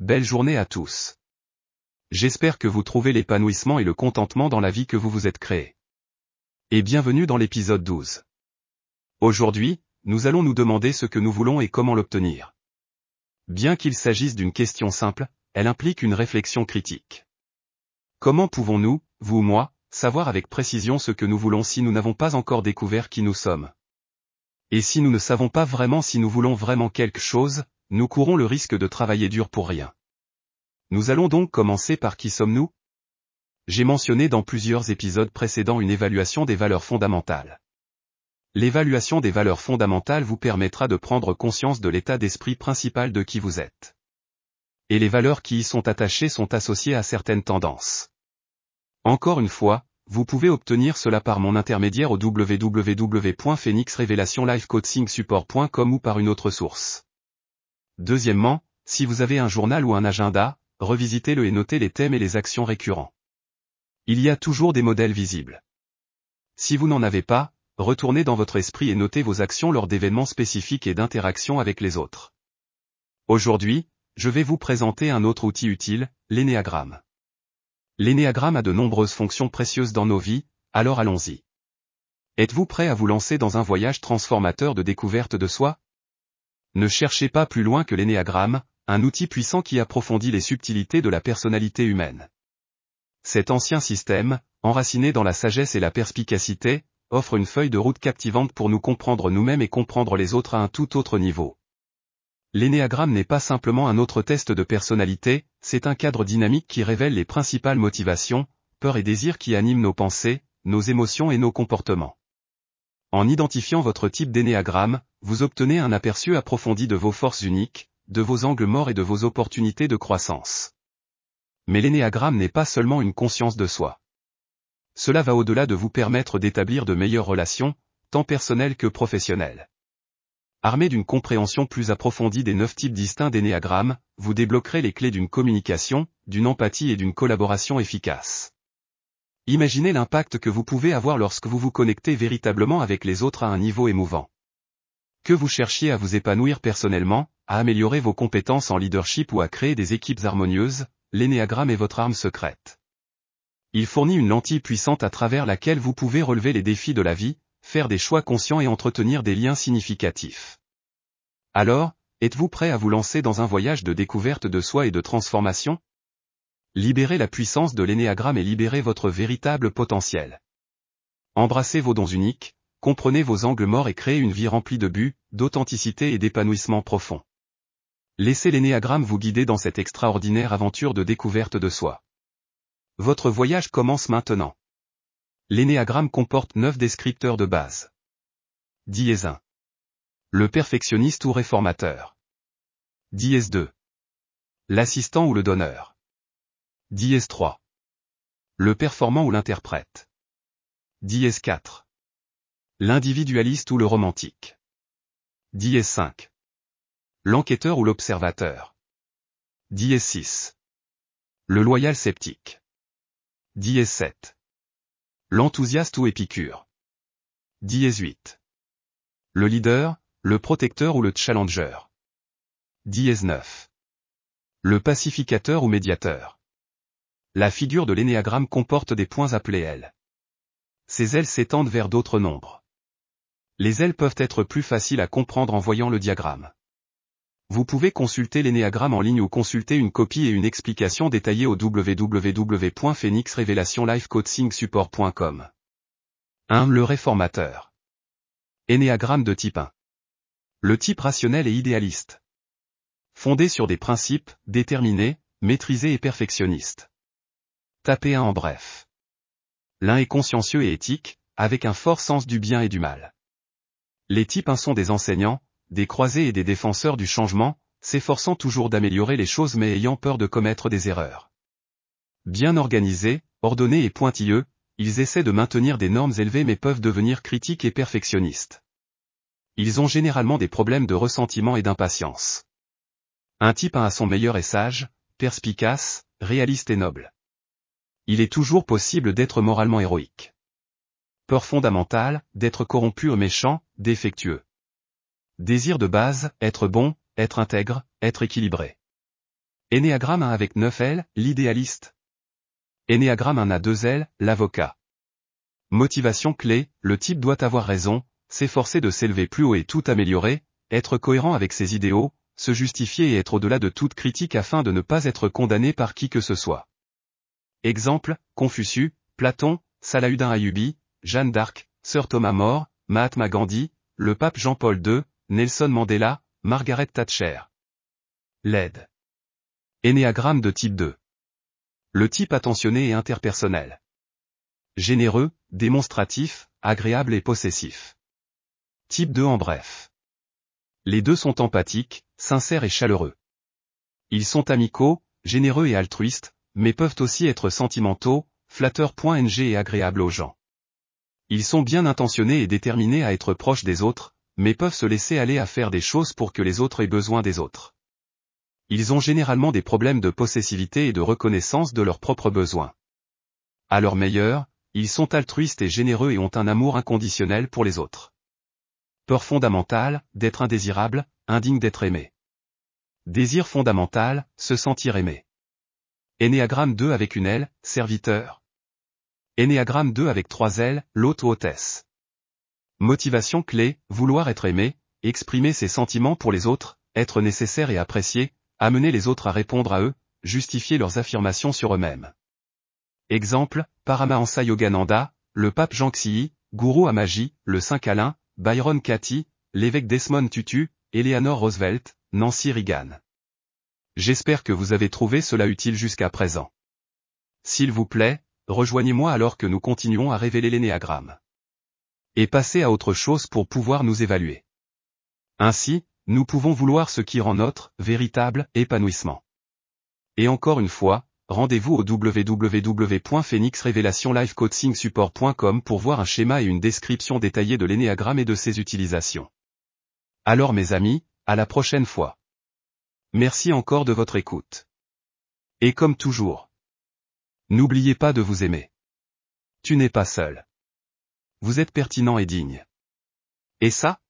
belle journée à tous. J'espère que vous trouvez l'épanouissement et le contentement dans la vie que vous vous êtes créé. Et bienvenue dans l'épisode 12. Aujourd'hui, nous allons nous demander ce que nous voulons et comment l'obtenir. Bien qu'il s'agisse d'une question simple, elle implique une réflexion critique. Comment pouvons-nous, vous ou moi, savoir avec précision ce que nous voulons si nous n'avons pas encore découvert qui nous sommes? Et si nous ne savons pas vraiment si nous voulons vraiment quelque chose, nous courons le risque de travailler dur pour rien. Nous allons donc commencer par qui sommes-nous? J'ai mentionné dans plusieurs épisodes précédents une évaluation des valeurs fondamentales. L'évaluation des valeurs fondamentales vous permettra de prendre conscience de l'état d'esprit principal de qui vous êtes. Et les valeurs qui y sont attachées sont associées à certaines tendances. Encore une fois, vous pouvez obtenir cela par mon intermédiaire au www.phoenixrevelationlifecoachingsupport.com ou par une autre source. Deuxièmement, si vous avez un journal ou un agenda, revisitez-le et notez les thèmes et les actions récurrents. Il y a toujours des modèles visibles. Si vous n'en avez pas, retournez dans votre esprit et notez vos actions lors d'événements spécifiques et d'interactions avec les autres. Aujourd'hui, je vais vous présenter un autre outil utile, l'énéagramme. L'énéagramme a de nombreuses fonctions précieuses dans nos vies, alors allons-y. Êtes-vous prêt à vous lancer dans un voyage transformateur de découverte de soi Ne cherchez pas plus loin que l'énéagramme, un outil puissant qui approfondit les subtilités de la personnalité humaine. Cet ancien système, enraciné dans la sagesse et la perspicacité, offre une feuille de route captivante pour nous comprendre nous-mêmes et comprendre les autres à un tout autre niveau. L'énéagramme n'est pas simplement un autre test de personnalité, c'est un cadre dynamique qui révèle les principales motivations, peurs et désirs qui animent nos pensées, nos émotions et nos comportements. En identifiant votre type d'énéagramme, vous obtenez un aperçu approfondi de vos forces uniques, de vos angles morts et de vos opportunités de croissance. Mais l'énéagramme n'est pas seulement une conscience de soi. Cela va au-delà de vous permettre d'établir de meilleures relations, tant personnelles que professionnelles. Armé d'une compréhension plus approfondie des neuf types distincts d'énéagramme, vous débloquerez les clés d'une communication, d'une empathie et d'une collaboration efficace. Imaginez l'impact que vous pouvez avoir lorsque vous vous connectez véritablement avec les autres à un niveau émouvant. Que vous cherchiez à vous épanouir personnellement, à améliorer vos compétences en leadership ou à créer des équipes harmonieuses, l'énéagramme est votre arme secrète. Il fournit une lentille puissante à travers laquelle vous pouvez relever les défis de la vie, faire des choix conscients et entretenir des liens significatifs. Alors, êtes-vous prêt à vous lancer dans un voyage de découverte de soi et de transformation? Libérez la puissance de l'énéagramme et libérez votre véritable potentiel. Embrassez vos dons uniques, comprenez vos angles morts et créez une vie remplie de buts, d'authenticité et d'épanouissement profond. Laissez l'énéagramme vous guider dans cette extraordinaire aventure de découverte de soi. Votre voyage commence maintenant. L'énéagramme comporte neuf descripteurs de base. Dièse 1. Le perfectionniste ou réformateur. Dièse 2. L'assistant ou le donneur. Dièse 3. Le performant ou l'interprète. Dièse 4. L'individualiste ou le romantique. Dièse 5. L'enquêteur ou l'observateur. Dièse 6. Le loyal sceptique. Dièse 7. L'enthousiaste ou épicure. Dièse 8. Le leader, le protecteur ou le challenger. Dièse 9. Le pacificateur ou médiateur. La figure de l'énéagramme comporte des points appelés ailes. Ces ailes s'étendent vers d'autres nombres. Les ailes peuvent être plus faciles à comprendre en voyant le diagramme. Vous pouvez consulter l'énéagramme en ligne ou consulter une copie et une explication détaillée au www.phoenixrevelationlifecoachingsupport.com. 1. Le réformateur. Énéagramme de type 1. Le type rationnel et idéaliste. Fondé sur des principes, déterminés, maîtrisés et perfectionnistes. Tapez 1 en bref. L'un est consciencieux et éthique, avec un fort sens du bien et du mal. Les types 1 sont des enseignants, des croisés et des défenseurs du changement, s'efforçant toujours d'améliorer les choses mais ayant peur de commettre des erreurs. Bien organisés, ordonnés et pointilleux, ils essaient de maintenir des normes élevées mais peuvent devenir critiques et perfectionnistes. Ils ont généralement des problèmes de ressentiment et d'impatience. Un type a son meilleur est sage, perspicace, réaliste et noble. Il est toujours possible d'être moralement héroïque. Peur fondamentale, d'être corrompu ou méchant, défectueux. Désir de base, être bon, être intègre, être équilibré. Énéagramme 1 avec 9 L, l'idéaliste. Énéagramme 1 à 2 L, l'avocat. Motivation clé, le type doit avoir raison, s'efforcer de s'élever plus haut et tout améliorer, être cohérent avec ses idéaux, se justifier et être au-delà de toute critique afin de ne pas être condamné par qui que ce soit. Exemple, Confucius, Platon, Salahuddin Ayubi, Jeanne d'Arc, Sir Thomas More, Mahatma Gandhi, le pape Jean-Paul II, Nelson Mandela, Margaret Thatcher. LED. Énéagramme de type 2. Le type attentionné et interpersonnel. Généreux, démonstratif, agréable et possessif. Type 2 en bref. Les deux sont empathiques, sincères et chaleureux. Ils sont amicaux, généreux et altruistes, mais peuvent aussi être sentimentaux, flatteurs.ng et agréables aux gens. Ils sont bien intentionnés et déterminés à être proches des autres, mais peuvent se laisser aller à faire des choses pour que les autres aient besoin des autres. Ils ont généralement des problèmes de possessivité et de reconnaissance de leurs propres besoins. À leur meilleur, ils sont altruistes et généreux et ont un amour inconditionnel pour les autres. Peur fondamentale, d'être indésirable, indigne d'être aimé. Désir fondamental, se sentir aimé. Énéagramme 2 avec une aile, serviteur. Énéagramme 2 avec trois ailes, l'hôte hôtesse. Motivation clé, vouloir être aimé, exprimer ses sentiments pour les autres, être nécessaire et apprécié, amener les autres à répondre à eux, justifier leurs affirmations sur eux-mêmes. Exemple, Paramahansa Yogananda, le pape Jean Xi, Gourou Amaji, le Saint Calin, Byron Katie, l'évêque Desmond Tutu, Eleanor Roosevelt, Nancy Reagan. J'espère que vous avez trouvé cela utile jusqu'à présent. S'il vous plaît, rejoignez-moi alors que nous continuons à révéler l'énéagramme. Et passez à autre chose pour pouvoir nous évaluer. Ainsi, nous pouvons vouloir ce qui rend notre véritable épanouissement. Et encore une fois, Rendez-vous au www.phoenixrevelationlifecoachingsupport.com pour voir un schéma et une description détaillée de l'énéagramme et de ses utilisations. Alors mes amis, à la prochaine fois. Merci encore de votre écoute. Et comme toujours, n'oubliez pas de vous aimer. Tu n'es pas seul. Vous êtes pertinent et digne. Et ça,